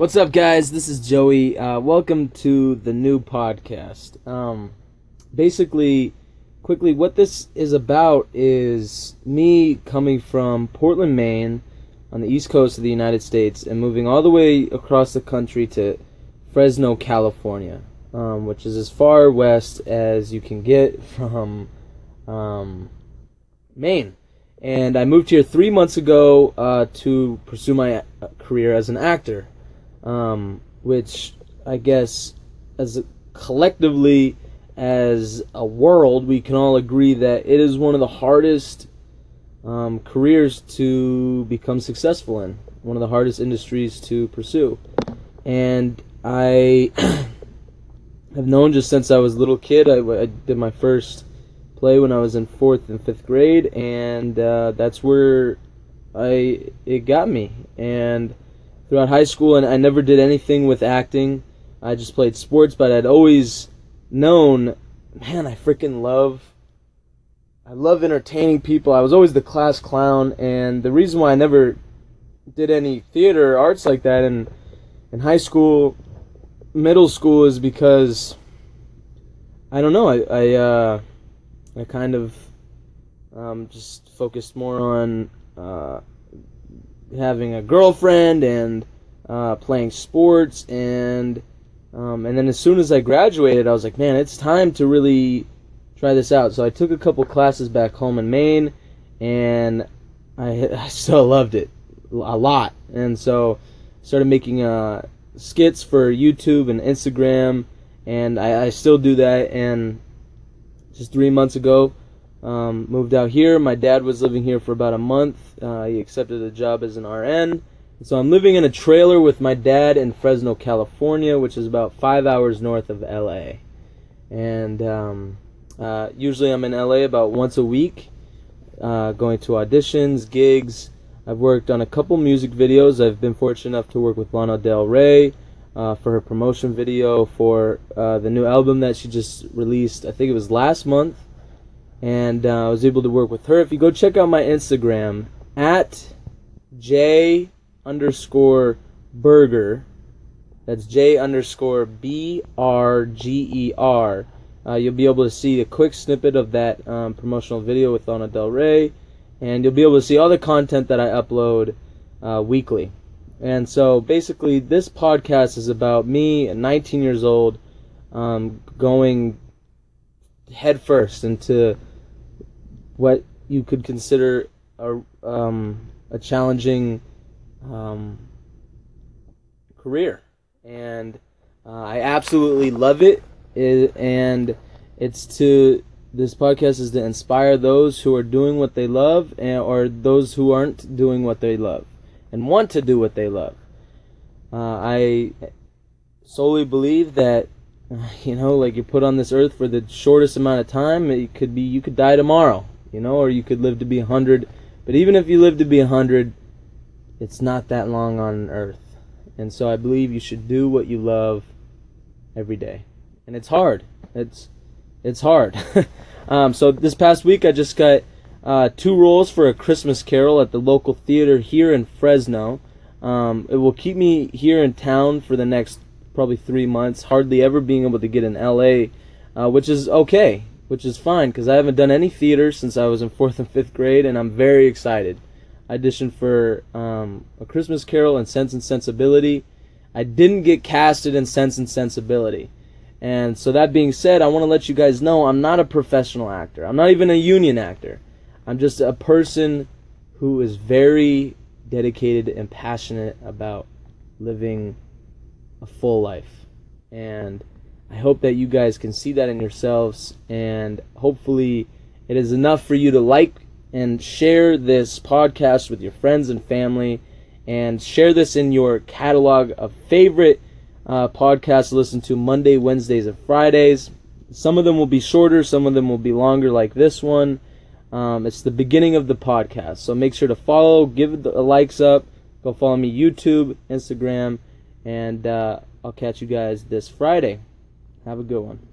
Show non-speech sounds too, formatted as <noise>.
What's up, guys? This is Joey. Uh, welcome to the new podcast. Um, basically, quickly, what this is about is me coming from Portland, Maine, on the east coast of the United States, and moving all the way across the country to Fresno, California, um, which is as far west as you can get from um, Maine. And I moved here three months ago uh, to pursue my uh, career as an actor, um, which I guess, as a, collectively as a world, we can all agree that it is one of the hardest um, careers to become successful in, one of the hardest industries to pursue. And I <clears throat> have known just since I was a little kid. I, I did my first play when I was in fourth and fifth grade, and uh, that's where I it got me. And throughout high school, and I never did anything with acting. I just played sports, but I'd always known, man, I freaking love. I love entertaining people. I was always the class clown, and the reason why I never did any theater or arts like that in in high school, middle school is because I don't know. I I uh, I kind of um, just focused more on uh, having a girlfriend and uh, playing sports and um, and then as soon as I graduated, I was like, man, it's time to really try this out. So I took a couple classes back home in Maine, and I, <laughs> I still loved it a lot. And so started making uh, skits for YouTube and Instagram, and I, I still do that. And just three months ago, um, moved out here. My dad was living here for about a month. Uh, he accepted a job as an RN. So I'm living in a trailer with my dad in Fresno, California, which is about five hours north of LA. And um, uh, usually I'm in LA about once a week, uh, going to auditions, gigs. I've worked on a couple music videos. I've been fortunate enough to work with Lana Del Rey uh, for her promotion video for uh, the new album that she just released. I think it was last month, and uh, I was able to work with her. If you go check out my Instagram at j underscore burger, that's j underscore b r g e r. Uh, you'll be able to see a quick snippet of that um, promotional video with Lana Del Rey, and you'll be able to see all the content that I upload uh, weekly. And so basically, this podcast is about me, 19 years old, um, going headfirst into what you could consider a, um, a challenging um, career. And uh, I absolutely love it. it. And it's to, this podcast is to inspire those who are doing what they love and, or those who aren't doing what they love and want to do what they love. Uh, I solely believe that <laughs> you know, like you're put on this earth for the shortest amount of time. It could be you could die tomorrow, you know, or you could live to be a hundred. But even if you live to be a hundred, it's not that long on earth. And so I believe you should do what you love every day. And it's hard. It's it's hard. <laughs> um, so this past week I just got uh, two roles for a Christmas Carol at the local theater here in Fresno. Um, it will keep me here in town for the next probably three months, hardly ever being able to get in LA, uh, which is okay, which is fine because I haven't done any theater since I was in fourth and fifth grade, and I'm very excited. I auditioned for um, A Christmas Carol and Sense and Sensibility. I didn't get casted in Sense and Sensibility. And so that being said, I want to let you guys know I'm not a professional actor. I'm not even a union actor. I'm just a person who is very dedicated and passionate about living a full life. And I hope that you guys can see that in yourselves and hopefully it is enough for you to like and share this podcast with your friends and family and share this in your catalog of favorite uh, podcasts to listen to Monday, Wednesdays, and Fridays. Some of them will be shorter, some of them will be longer, like this one. Um, it's the beginning of the podcast, so make sure to follow, give the likes up, go follow me YouTube, Instagram, and uh, I'll catch you guys this Friday. Have a good one.